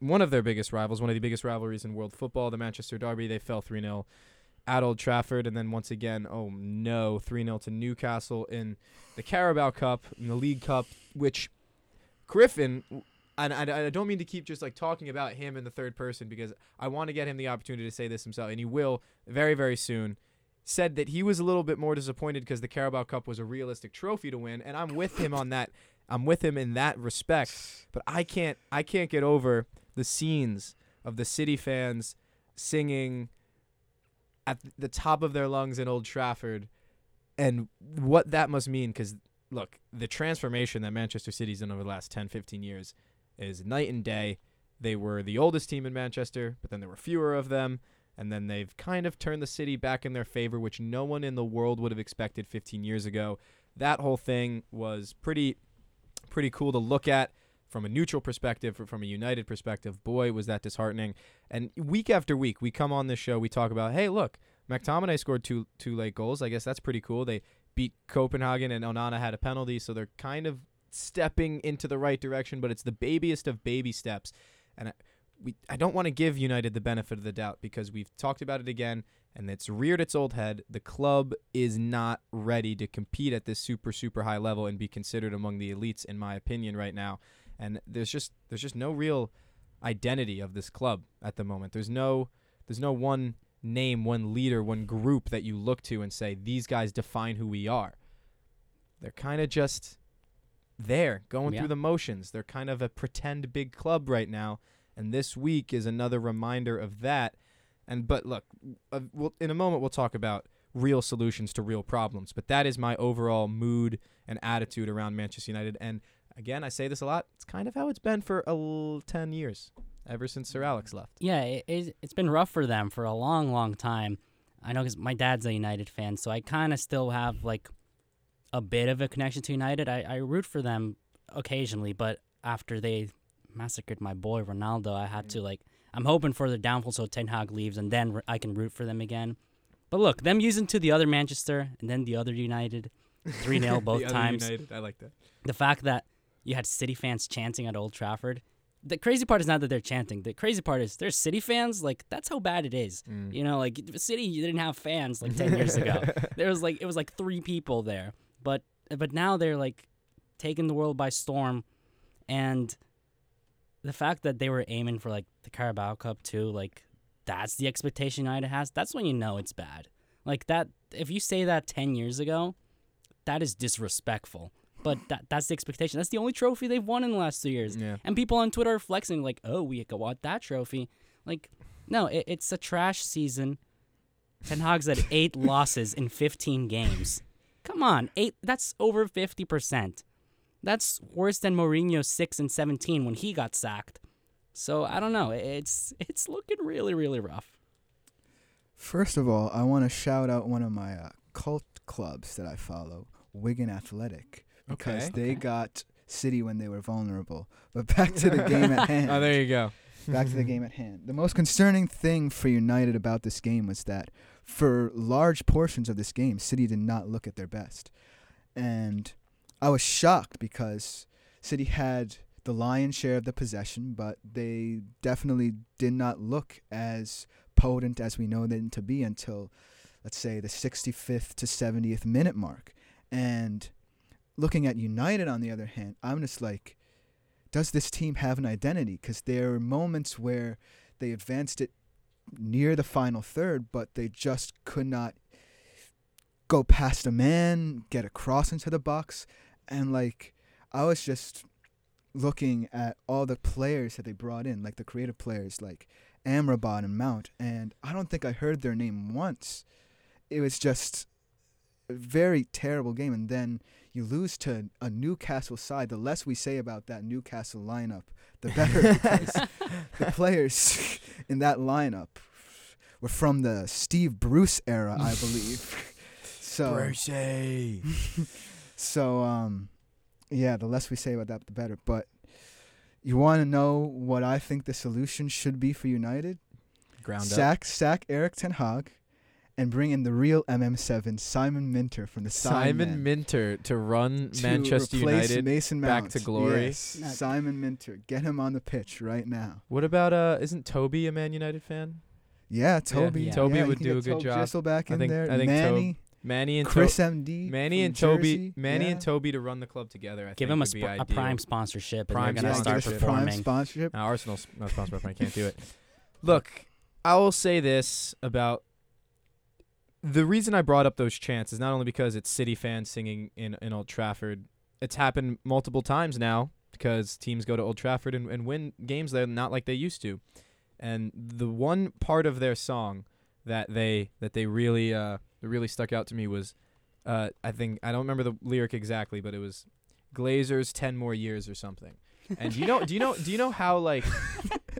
F: one of their biggest rivals, one of the biggest rivalries in world football, the Manchester Derby, they fell 3 0 at Old Trafford. And then once again, oh no, 3 0 to Newcastle in the Carabao Cup, in the League Cup, which Griffin. And I, I don't mean to keep just like talking about him in the third person because I want to get him the opportunity to say this himself, and he will very, very soon said that he was a little bit more disappointed because the Carabao Cup was a realistic trophy to win, and I'm with him on that. I'm with him in that respect. But I can't I can't get over the scenes of the City fans singing at the top of their lungs in Old Trafford, and what that must mean. Because look, the transformation that Manchester City's done over the last 10, 15 years is night and day. They were the oldest team in Manchester, but then there were fewer of them and then they've kind of turned the city back in their favor, which no one in the world would have expected 15 years ago. That whole thing was pretty pretty cool to look at from a neutral perspective, from a United perspective. Boy, was that disheartening. And week after week, we come on this show, we talk about, hey, look, McTominay scored two two late goals. I guess that's pretty cool. They beat Copenhagen, and Onana had a penalty, so they're kind of stepping into the right direction. But it's the babiest of baby steps, and I, we I don't want to give United the benefit of the doubt because we've talked about it again, and it's reared its old head. The club is not ready to compete at this super super high level and be considered among the elites, in my opinion, right now. And there's just there's just no real identity of this club at the moment. There's no there's no one name, one leader, one group that you look to and say these guys define who we are. They're kind of just there, going
G: Yeah.
F: through the motions. They're kind of a pretend big club right now, and this week is another reminder of that. And but look, uh, we'll, in a moment we'll talk about real solutions to real problems. But that is my overall mood and attitude around Manchester United. And again, I say this a lot. It's kind of how it's been for a l- ten years, ever since Sir Alex left.
G: Yeah, it, it's- it's been rough for them for a long, long time. I know because my dad's a United fan, so I kind of still have like a bit of a connection to United. I, I root for them occasionally, but after they massacred my boy Ronaldo, I had to like. I'm hoping for the downfall so Ten Hag leaves, and then I can root for them again. But look, them using to the other Manchester and then the other United, three 0 <laughs> both times
F: United, I like that.
G: the fact that you had City fans chanting at Old Trafford. The crazy part is not that they're chanting. The crazy part is there's City fans. Like that's how bad it is.
F: Mm.
G: You know, like City, you didn't have fans like ten years ago. <laughs> There was like it was like three people there, but but now they're like taking the world by storm, and the fact that they were aiming for like the Carabao Cup too, like that's the expectation United has. That's when you know it's bad. Like that, if you say that ten years ago, that is disrespectful. But that that's the expectation. That's the only trophy they've won in the last two years.
F: Yeah.
G: And people on Twitter are flexing like, "Oh, we want that trophy." Like, no, it, it's a trash season. Ten Hag's had eight <laughs> losses in 15 games. Come on, eight. That's over 50 percent. That's worse than Mourinho's six and 17 when he got sacked. So I don't know. It's it's looking really really rough.
H: First of all, I want to shout out one of my uh, cult clubs that I follow, Wigan Athletic, because
F: Okay.
H: they got City when they were vulnerable. But back to the game at <laughs> hand.
F: Oh, there you go.
H: back to the game at hand. The most concerning thing for United about this game was that for large portions of this game, City did not look at their best. And I was shocked because City had the lion's share of the possession, but they definitely did not look as potent as we know them to be until, let's say, the 65th to 70th minute mark. And looking at United, on the other hand, I'm just like, does this team have an identity? Because there are moments where they advanced it near the final third, but they just could not go past a man, get a cross into the box. And like, I was just looking at all the players that they brought in, like the creative players, like Amrabat and Mount, and I don't think I heard their name once. It was just a very terrible game. And then you lose to a Newcastle side. The less we say about that Newcastle lineup, the better. <laughs> because the players <laughs> in that lineup were from the Steve Bruce era, I believe. <laughs> so so um, yeah, the less we say about that, the better. But you want to know what I think the solution should be for United?
F: Ground up.
H: sack sack Eric Ten Hag, and bring in the real MM7 Simon Minter from the
F: Simon
H: Sidemen
F: Minter to run
H: to
F: Manchester United.
H: Mason
F: back to glory.
H: Yes, Simon Minter, get him on the pitch right now.
F: What about uh? Isn't Toby a Man United fan?
H: Yeah, Toby.
G: Yeah.
F: Toby
H: yeah,
F: would do a good job.
H: Gissel back
F: I
H: in
F: think-
H: there.
F: I think
H: Manny,
F: Manny and
H: Chris
F: To-
H: MD.
F: Manny and Toby,
H: Jersey.
F: Manny
H: yeah.
F: and Toby to run the club together. I
G: Give
F: think
G: him a, sp- a prime sponsorship, and
F: Prime
G: they're gonna start
H: give us
F: sponsorship.
H: prime sponsorship.
F: Now, Arsenal's not sponsored by. I can't do it. Look, I will say this about the reason I brought up those chants is not only because it's City fans singing in, in Old Trafford. It's happened multiple times now because teams go to Old Trafford and, and win games there not like they used to. And the one part of their song that they that they really uh that really stuck out to me was uh I think I don't remember the lyric exactly, but it was Glazers ten more years or something. And do you know do you know do you know how like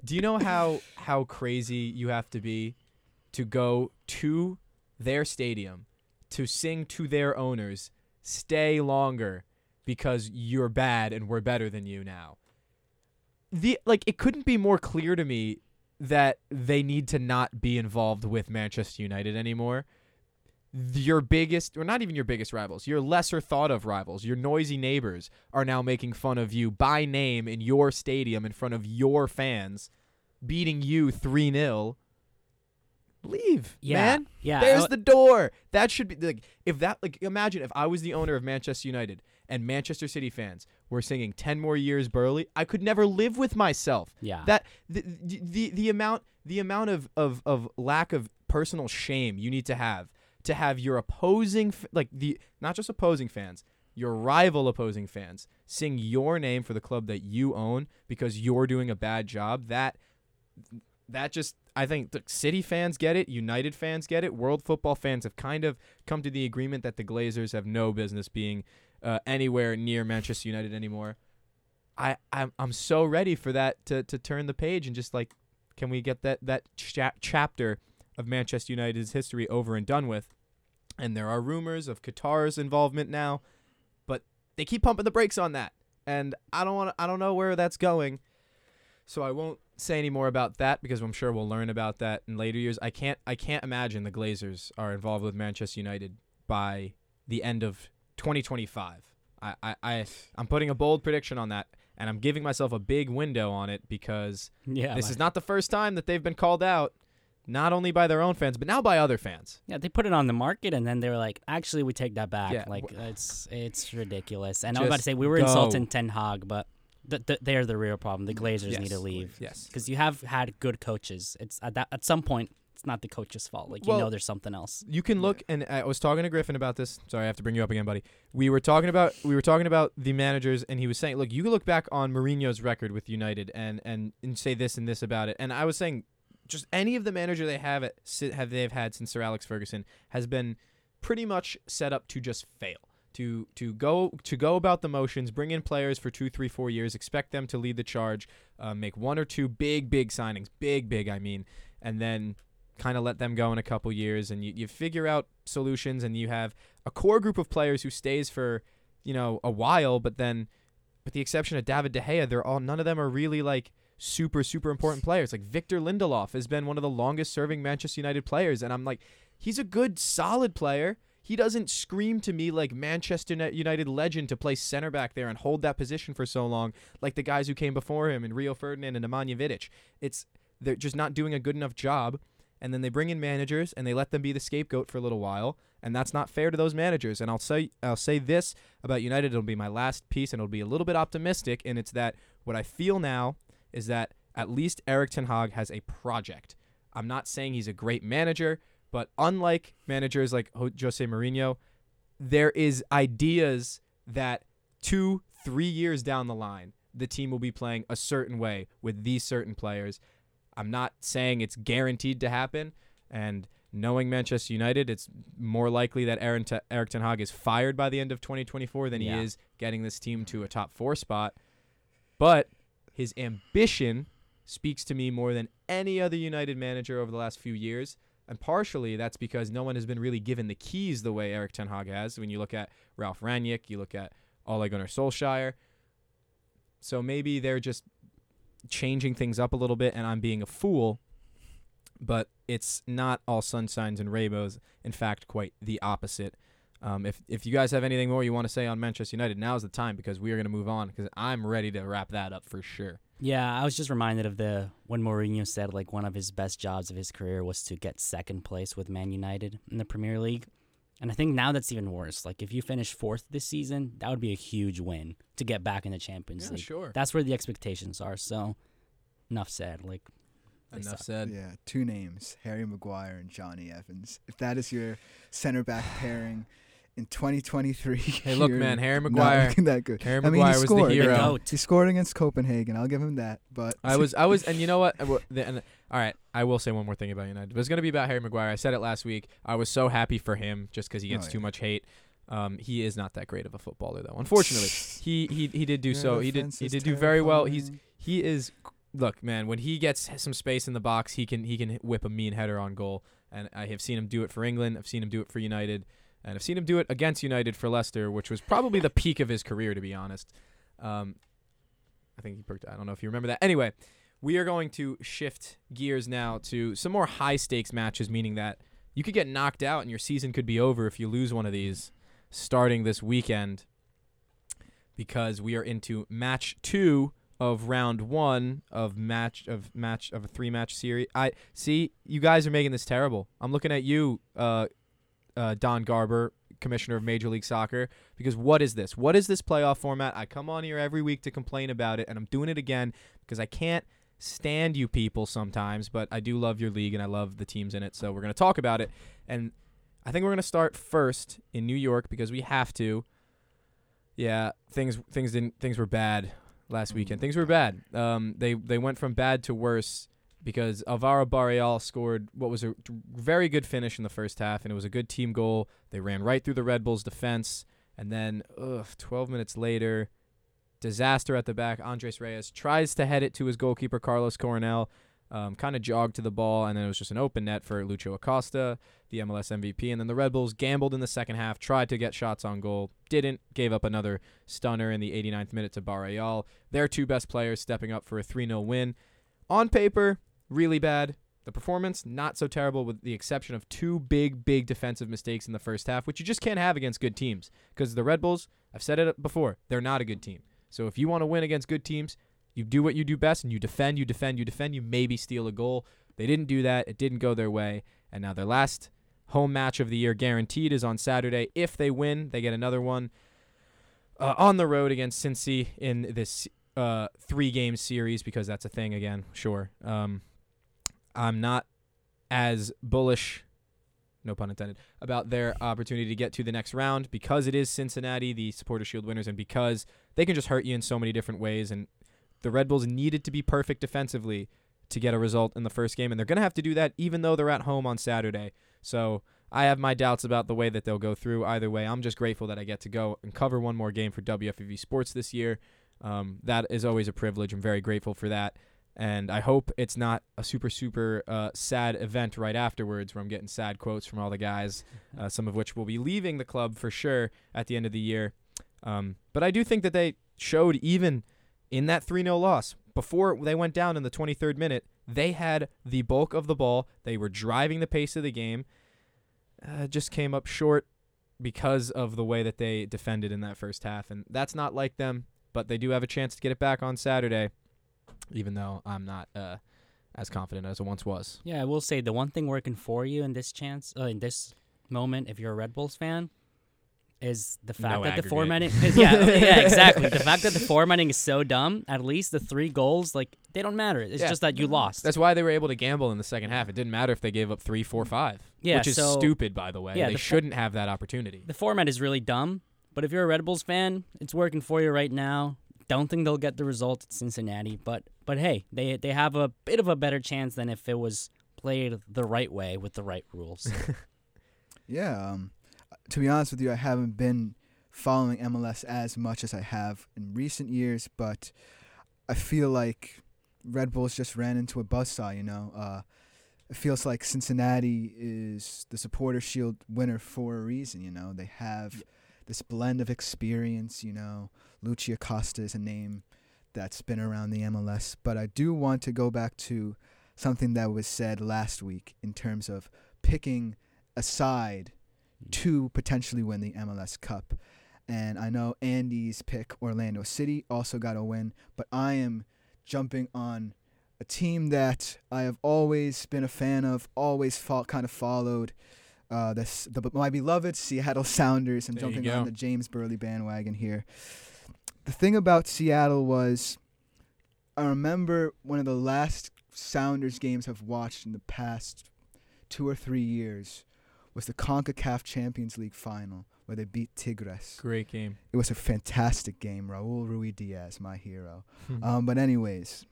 F: do you know how how crazy you have to be to go to their stadium to sing to their owners stay longer because you're bad and we're better than you now. The like it couldn't be more clear to me that they need to not be involved with Manchester United anymore. Your biggest, or not even your biggest rivals, your lesser thought of rivals, your noisy neighbors are now making fun of you by name in your stadium in front of your fans, beating you 3 0 leave,
G: Yeah,
F: man.
G: yeah,
F: There's the door. That should be like if that like imagine if I was the owner of Manchester United and Manchester City fans were singing 10 more years Birle, I could never live with myself.
G: Yeah.
F: That the the, the, the amount the amount of, of of lack of personal shame you need to have to have your opposing like the not just opposing fans your rival opposing fans sing your name for the club that you own because you're doing a bad job that that just I think the City fans get it, United fans get it, World Football fans have kind of come to the agreement that the Glazers have no business being uh, anywhere near Manchester United anymore. I I'm I'm so ready for that to to turn the page and just like can we get that that cha- chapter of Manchester United's history over and done with? And there are rumors of Qatar's involvement now, but they keep pumping the brakes on that. And I don't want I don't know where that's going. So I won't say any more about that because I'm sure we'll learn about that in later years. I can't I can't imagine the Glazers are involved with Manchester United by the end of 2025. I, I, I I'm putting a bold prediction on that and I'm giving myself a big window on it because
G: Yeah,
F: this
G: like-
F: is not the first time that they've been called out, not only by their own fans, but now by other fans.
G: Yeah, they put it on the market and then they were like, actually, we take that back.
F: Yeah,
G: Like it's it's ridiculous. And I was about to say we were
F: go.
G: insulting Ten Hag, but th- th- they're the real problem. The Glazers need to leave.
F: Yes.
G: because you have had good coaches. It's at that at some point, it's not the coach's fault. Like you
F: Well,
G: know, there's something else.
F: You can look, and I was talking to Griffin about this. Sorry, I have to bring you up again, buddy. We were talking about we were talking about the managers, and he was saying, look, you can look back on Mourinho's record with United and and and say this and this about it. And I was saying, just any of the manager they have at have they've had since Sir Alex Ferguson has been pretty much set up to just fail. To to go to go about the motions, bring in players for two, three, four years, expect them to lead the charge, uh, make one or two big, big signings, big, big, I mean, and then kind of let them go in a couple years and you, you figure out solutions and you have a core group of players who stays for you know a while but then with the exception of David De Gea they're all none of them are really like super super important players like Victor Lindelof has been one of the longest serving Manchester United players and I'm like he's a good solid player. He doesn't scream to me like Manchester United legend to play center back there and hold that position for so long like the guys who came before him and Rio Ferdinand and Nemanja Vidic. It's they're just not doing a good enough job and then they bring in managers and they let them be the scapegoat for a little while and that's not fair to those managers. And I'll say I'll say this about United. It'll be my last piece and it'll be a little bit optimistic and it's that what I feel now is that at least Eric Ten Hag has a project I'm not saying he's a great manager but unlike managers like Jose Mourinho there is ideas that 2 3 years down the line the team will be playing a certain way with these certain players I'm not saying it's guaranteed to happen. And knowing Manchester United, it's more likely that Aaron Te- Eric Ten Hag is fired by the end of 2024 than
G: Yeah.
F: he is getting this team to a top four spot. But his ambition speaks to me more than any other United manager over the last few years. And partially that's because no one has been really given the keys the way Eric Ten Hag has. When you look at Ralf Rangnick, you look at Ole Gunnar Solskjaer. So maybe they're just changing things up a little bit and I'm being a fool, but it's not all sunshines and rainbows. In fact, quite the opposite. Um, if if you guys have anything more you want to say on Manchester United, now is the time because we are going to move on because I'm ready to wrap that up for sure.
G: Yeah, I was just reminded of the when Mourinho said like one of his best jobs of his career was to get second place with Man United in the Premier League. And I think now that's even worse. Like if you finish fourth this season, that would be a huge win to get back in the Champions
F: Yeah,
G: League.
F: sure.
G: That's where the expectations are. So enough said. Like they
F: Enough
G: suck.
F: said.
H: Yeah, two names, Harry Maguire and Johnny Evans. If that is your center back pairing in 2023,
F: Hey, look, man, Harry
H: not
F: Maguire-
H: looking that good.
F: Harry
H: I mean,
F: Maguire
H: he
F: was the
H: scored.
F: hero.
G: The goat.
H: He scored against Copenhagen. I'll give him that. But
F: I was, I was, and you know what? <laughs> The- and, all right, I will say one more thing about United. It was going to be about Harry Maguire. I said it last week. I was so happy for him just because he gets
H: Oh,
F: too much hate. Um, he is not that great of a footballer, though. Unfortunately, <laughs> he he he did do
H: Your
F: so. He did he did do very well. He's he is look, man. When he gets some space in the box, he can he can whip a mean header on goal. And I have seen him do it for England. I've seen him do it for United. And I've seen him do it against United for Leicester, which was probably the peak of his career, to be honest. Um, I think he perked. I don't know if you remember that. Anyway, we are going to shift gears now to some more high stakes matches, meaning that you could get knocked out and your season could be over if you lose one of these starting this weekend because we are into match two of round one of match of match of a three match series. I see you guys are making this terrible. I'm looking at you, uh, uh, Don Garber, commissioner of Major League Soccer, because what is this? What is this playoff format? I come on here every week to complain about it, and I'm doing it again because I can't stand you people sometimes, but I do love your league and I love the teams in it. So we're gonna talk about it, and I think we're gonna start first in New York because we have to. Yeah, things things didn't things were bad last weekend. Things were bad. Um, they they went from bad to worse because Alvaro Barreal scored what was a very good finish in the first half, and it was a good team goal. They ran right through the Red Bulls' defense, and then ugh, 12 minutes later, disaster at the back. Andres Reyes tries to head it to his goalkeeper Carlos Coronel, um, kind of jogged to the ball, and then it was just an open net for Lucho Acosta, the MLS MVP. And then the Red Bulls gambled in the second half, tried to get shots on goal, didn't, gave up another stunner in the 89th minute to Barreal. Their two best players stepping up for a 3 0 win. On paper, really bad. The performance, not so terrible, with the exception of two big, big defensive mistakes in the first half, which you just can't have against good teams. Because the Red Bulls, I've said it before, they're not a good team. So if you want to win against good teams, you do what you do best and you defend, you defend, you defend, you maybe steal a goal. They didn't do that. It didn't go their way. And now their last home match of the year guaranteed is on Saturday. If they win, they get another one uh, on the road against Cincy in this uh, three game series because that's a thing again. Sure. Um, I'm not as bullish, no pun intended, about their opportunity to get to the next round because it is Cincinnati, the Supporter Shield winners, and because they can just hurt you in so many different ways. And the Red Bulls needed to be perfect defensively to get a result in the first game, and they're going to have to do that even though they're at home on Saturday. So I have my doubts about the way that they'll go through. Either way, I'm just grateful that I get to go and cover one more game for WFUV Sports this year. Um, that is always a privilege. I'm very grateful for that. And I hope it's not a super, super uh, sad event right afterwards where I'm getting sad quotes from all the guys, uh, some of which will be leaving the club for sure at the end of the year. Um, but I do think that they showed even in that 3 0 loss, before they went down in the 23rd minute, they had the bulk of the ball. They were driving the pace of the game. Uh, just came up short because of the way that they defended in that first half. And that's not like them, but they do have a chance to get it back on Saturday, even though I'm not uh, as confident as I once was.
G: Yeah, I will say the one thing working for you in this chance, uh, in this moment, if you're a Red Bulls fan, is the fact
F: No
G: that the
F: aggregate.
G: formatting. 'cause yeah, <laughs> yeah, exactly. The fact that the formatting is so dumb. At least the three goals, like they don't matter. It's
F: Yeah.
G: just that you lost.
F: That's why they were able to gamble in the second half. It didn't matter if they gave up three, four, five.
G: Yeah,
F: which is
G: so-
F: stupid, by the way.
G: yeah,
F: they
G: the
F: shouldn't have that opportunity.
G: the format is really dumb. But if you're a Red Bulls fan, it's working for you right now. Don't think they'll get the result at Cincinnati, but but hey, they they have a bit of a better chance than if it was played the right way with the right rules. <laughs>
H: Yeah. Um, to be honest with you, I haven't been following MLS as much as I have in recent years, but I feel like Red Bulls just ran into a buzzsaw. You know, uh, it feels like Cincinnati is the Supporter Shield winner for a reason. You know, they have this blend of experience. You know, Lucho Acosta is a name that's been around the MLS, but I do want to go back to something that was said last week in terms of picking a side mm. to potentially win the MLS Cup. And I know Andy's pick, Orlando City, also got a win, but I am jumping on a team that I have always been a fan of, always fought, kind of followed. Uh, this, the, my beloved Seattle <laughs> Sounders. I'm
F: There
H: jumping on the James Birle bandwagon here. The thing about Seattle was, I remember one of the last Sounders games I've watched in the past two or three years was the CONCACAF Champions League final where they beat Tigres.
F: Great game.
H: It was a fantastic game. Raul Ruidiaz, my hero.
F: Hmm.
H: Um, but anyways,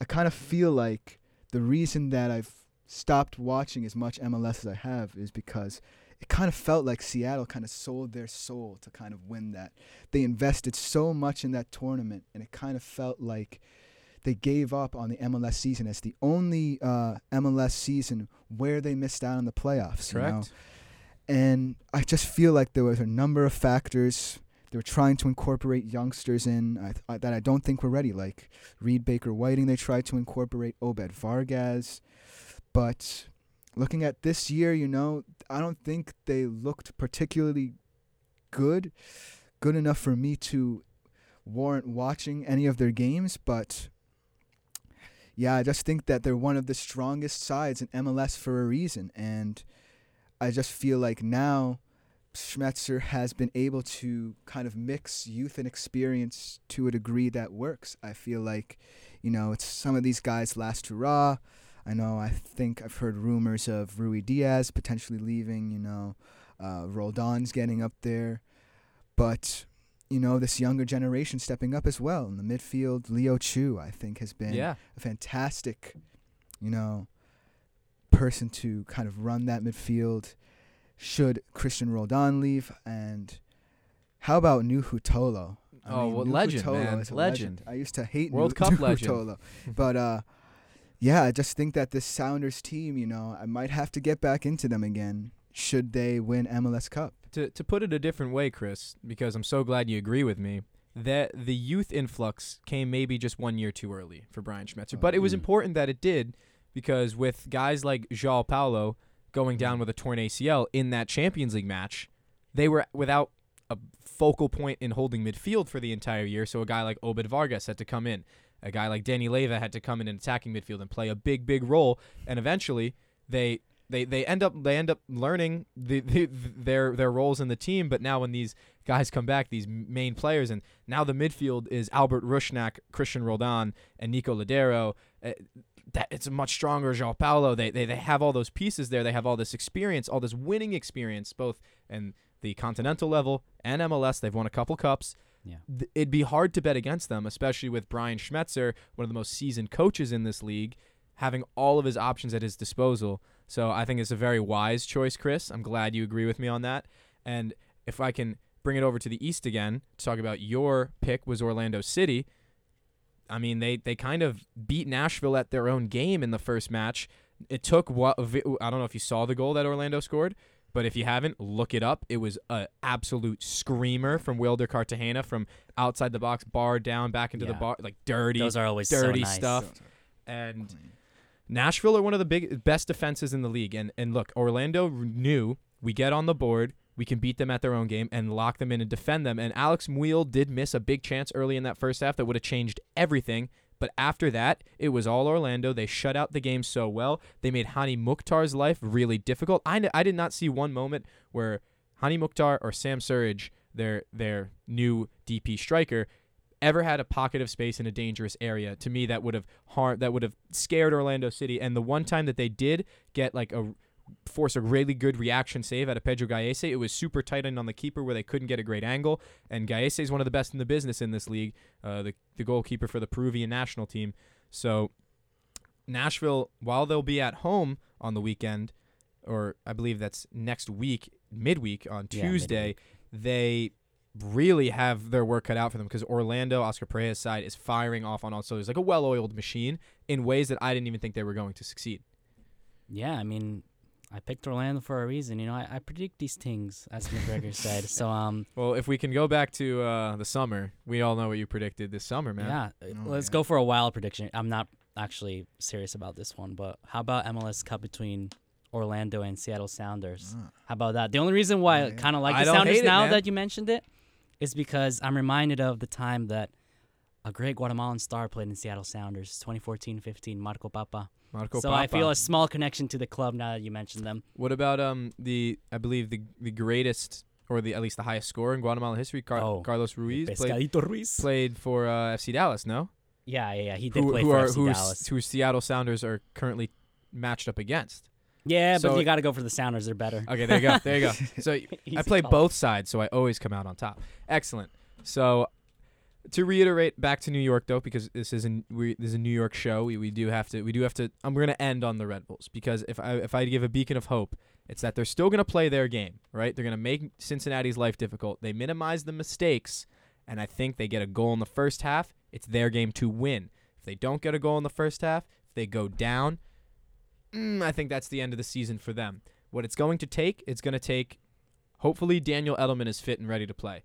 H: I kind of feel like the reason that I've stopped watching as much MLS as I have is because it kind of felt like Seattle kind of sold their soul to kind of win that. They invested so much in that tournament, and it kind of felt like they gave up on the MLS season as the only uh, MLS season where they missed out on the playoffs. you know?
F: Correct.
H: and I just feel like there was a number of factors. They were trying to incorporate youngsters in I, I, that I don't think were ready, like Reed Baker Whiting. They tried to incorporate Obed Vargas, but looking at this year, you know, I don't think they looked particularly good, good enough for me to warrant watching any of their games. But yeah, I just think that they're one of the strongest sides in MLS for a reason, and I just feel like now Schmetzer has been able to kind of mix youth and experience to a degree that works. I feel like, you know, it's some of these guys last hurrah. I know I think I've heard rumors of Ruidiaz potentially leaving, you know, uh, Roldan's getting up there. But, you know, this younger generation stepping up as well. In the midfield, Leo Chu, I think, has been
F: Yeah.
H: a fantastic, you know, person to kind of run that midfield. Should Christian Roldan leave? And how about Nouhou Tolo? I
F: Oh,
H: mean,
F: well, legend, man.
H: a
F: Legend.
H: I used to hate
F: World Cup <laughs> legend.
H: Tolo, but uh, yeah, I just think that this Sounders team, you know, I might have to get back into them again. Should they win MLS Cup?
F: to to put it a different way, Chris, because I'm so glad you agree with me. That the youth influx came maybe just one year too early for Brian Schmetzer, but it was
G: Mm.
F: important that it did because with guys like João Paulo going down with a torn ACL in that Champions League match, they were without a focal point in holding midfield for the entire year. So a guy like Obed Vargas had to come in. A guy like Danny Leyva had to come in and attacking midfield and play a big, big role. And eventually, they they they end up they end up learning the, the their their roles in the team. But now when these guys come back, these main players, and now the midfield is Albert Rusnak, Christian Roldan, and Nico Lodeiro. Uh, that it's a much stronger João Paulo. They, they they have all those pieces there. They have all this experience, all this winning experience, both in the continental level and MLS. They've won a couple cups.
G: Yeah.
F: Th- It'd be hard to bet against them, especially with Brian Schmetzer, one of the most seasoned coaches in this league, having all of his options at his disposal. So I think it's a very wise choice, Chris. I'm glad you agree with me on that. And if I can bring it over to the East again to talk about your pick was Orlando City. I mean, they they kind of beat Nashville at their own game in the first match. It took what I don't know if you saw the goal that Orlando scored, but if you haven't, look it up. It was a absolute screamer from Wilder Cartagena from outside the box, bar down, back into the bar, like dirty,
G: Those are always
F: dirty
G: so nice.
F: stuff. And Nashville are one of the big best defenses in the league. And and look, Orlando knew we get on the board, we can beat them at their own game and lock them in and defend them. And Alex Muyl did miss a big chance early in that first half that would have changed everything. But after that, it was all Orlando. They shut out the game so well. They made Hani Mukhtar's life really difficult. I, n- I did not see one moment where Hani Mukhtar or Sam Surridge, their their new DP striker, ever had a pocket of space in a dangerous area. To me, that would have harmed, that would have scared Orlando City. And the one time that they did get like a force a really good reaction save out of Pedro Gallese, it was super tight in on the keeper where they couldn't get a great angle. And Gallese is one of the best in the business in this league, uh, the the goalkeeper for the Peruvian national team. So Nashville, while they'll be at home on the weekend, or I believe that's next week, midweek on
G: Yeah,
F: Tuesday, they really have their work cut out for them because Orlando, Oscar Pareja's side, is firing off on all cylinders like a well-oiled machine in ways that I didn't even think they were going to succeed.
G: Yeah, I mean, I picked Orlando for a reason. You know, I, I predict these things, as McGregor <laughs> said. So, um,
F: Well, if we can go back to uh, the summer, we all know what you predicted this summer, man.
G: yeah, uh, let's go for a wild prediction. I'm not actually serious about this one, but how about MLS Cup between Orlando and Seattle Sounders? How about that? The only reason why I kind of like
F: I
G: the Sounders
F: it,
G: now
F: man.
G: that you mentioned it is because I'm reminded of the time that a great Guatemalan star played in Seattle Sounders, 2014-15, Marco Pappa.
F: Marco
G: so I feel a small connection to the club now that you mentioned them.
F: What about um the I believe the the greatest or the at least the highest score in Guatemalan history, Car-
G: Oh,
F: Carlos Ruiz played,
G: Ruiz.
F: played for uh, FC Dallas, no?
G: Yeah, yeah, yeah. He did
F: Who,
G: play
F: who
G: for
F: are
G: FC
F: who,
G: Dallas.
F: who Seattle Sounders are currently matched up against.
G: Yeah,
F: So-
G: but you got to go for the Sounders. They're better.
F: Okay, there you go. There you go. <laughs> So I play
G: call.
F: both sides, so I always come out on top. Excellent. So to reiterate, back to New York though, because this is a we, this is a New York show. We, we do have to we do have to. I'm going to end on the Red Bulls because if I if I give a beacon of hope, it's that they're still going to play their game. Right? They're going to make Cincinnati's life difficult. They minimize the mistakes, and I think they get a goal in the first half. It's their game to win. If they don't get a goal in the first half, if they go down, mm, I think that's the end of the season for them. What it's going to take, it's going to take. Hopefully, Daniel Edelman is fit and ready to play.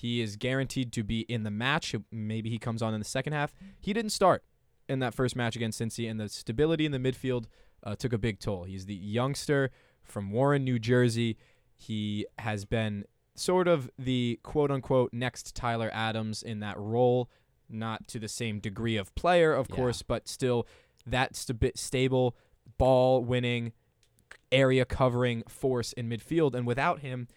F: He is guaranteed to be in the match. Maybe he comes on in the second half. He didn't start in that first match against Cincy, and the stability in the midfield uh, took a big toll. He's the youngster from Warren, New Jersey. He has been sort of the quote unquote next Tyler Adams in that role, not to the same degree of player, of
G: Yeah.
F: course, but still that st- stable, ball winning, area covering force in midfield. And without him,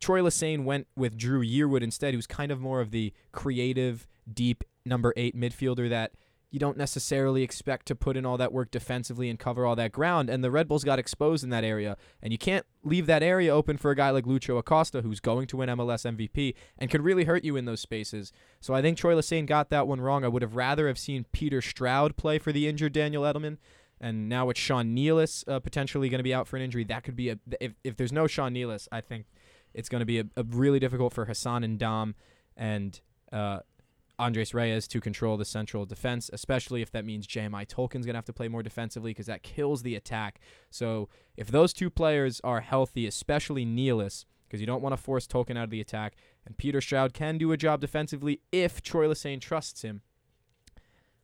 F: Troy Lesesne went with Dru Yearwood instead, who's kind of more of the creative, deep number eight midfielder that you don't necessarily expect to put in all that work defensively and cover all that ground. And the Red Bulls got exposed in that area. And you can't leave that area open for a guy like Lucho Acosta, who's going to win MLS MVP and could really hurt you in those spaces. So I think Troy Lesesne got that one wrong. I would have rather have seen Peter Stroud play for the injured Daniel Edelman. And now with Sean Nealis uh, potentially going to be out for an injury, that could be a. If, if there's no Sean Nealis, I think it's going to be a, a really difficult for Hassan Ndam and uh, Andres Reyes to control the central defense, especially if that means JMI Tolkin's going to have to play more defensively because that kills the attack. So if those two players are healthy, especially Nealis, because you don't want to force Tolkin out of the attack, and Peter Stroud can do a job defensively if Troy Lesesne trusts him,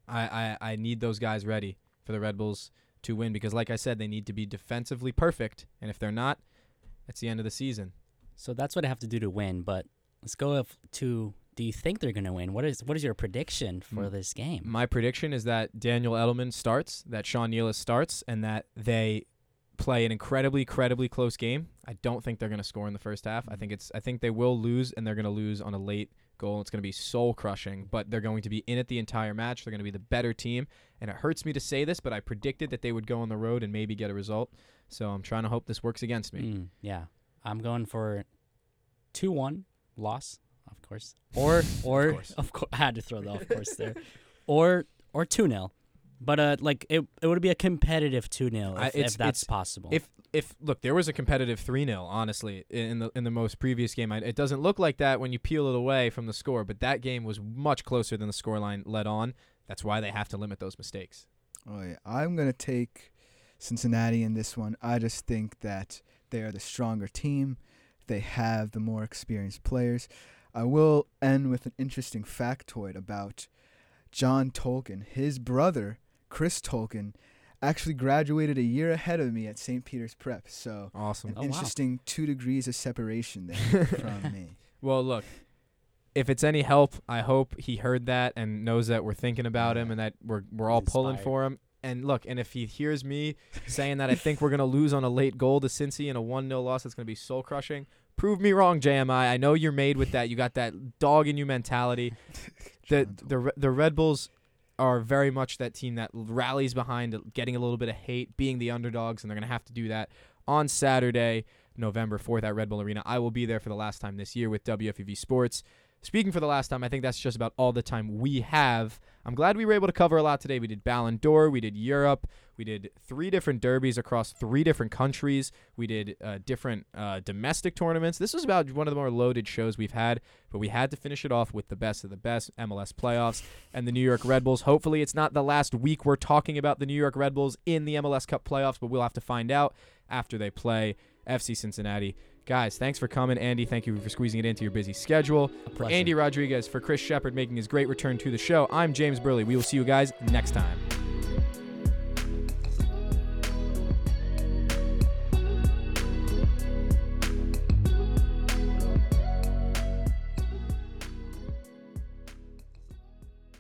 F: I, I, I need those guys ready for the Red Bulls to win because, like I said, they need to be defensively perfect, and if they're not, it's the end of the season.
G: So that's what I have to do to win. But let's go to. Do you think they're gonna win? What is what is your prediction for this game?
F: My prediction is that Daniel Edelman starts, that Sean Nealis starts, and that they play an incredibly, incredibly close game. I don't think they're going to score in the first half. I think it's. I think they will lose, and they're going to lose on a late goal. It's going to be soul crushing, but they're going to be in it the entire match. They're going to be the better team, and it hurts me to say this, but I predicted that they would go on the road and maybe get a result. So I'm trying to hope this works against me.
G: Mm, yeah, I'm going for two one loss, of course, or <laughs> or
F: course.
G: of course I had to throw the of course there, or or two 0 but uh like it it would be a competitive two 0 if, if that's possible.
F: If if look, there was a competitive three 0 honestly in the in the most previous game. I, it doesn't look like that when you peel it away from the score, but that game was much closer than the scoreline led on. That's why they have to limit those mistakes.
H: Oh yeah, I'm gonna take Cincinnati in this one. I just think that they are the stronger team. They have the more experienced players. I will end with an interesting factoid about John Tolkin. His brother, Chris Tolkin, actually graduated a year ahead of me at St. Peter's Prep. So
F: Awesome.
H: an
G: Oh, wow.
H: interesting two degrees of separation there <laughs> from me.
F: Well, look, if it's any help, I hope he heard that and knows that we're thinking about him and that we're we're all pulling for him. And look, and if he hears me saying that I think we're gonna lose on a late goal to Cincy in a one 0 loss, that's gonna be soul crushing. Prove me wrong, JMI. I know you're made with that. You got that dog in you mentality. <laughs> the the the Red Bulls are very much that team that rallies behind getting a little bit of hate, being the underdogs, and they're gonna have to do that on Saturday, November fourth at Red Bull Arena. I will be there for the last time this year with WFUV Sports. Speaking for the last time, I think that's just about all the time we have. I'm glad we were able to cover a lot today. We did Ballon d'Or, we did Europe, we did three different derbies across three different countries, we did uh, different uh, domestic tournaments. This was about one of the more loaded shows we've had, but we had to finish it off with the best of the best MLS playoffs and the New York Red Bulls. Hopefully, it's not the last week we're talking about the New York Red Bulls in the MLS Cup playoffs, but we'll have to find out after they play FC Cincinnati. Guys, thanks for coming. Andy, thank you for squeezing it into your busy schedule. For. Andy Rodriguez, for Chris Sheppard making his great return to the show, I'm James Birle. We will see you guys next time.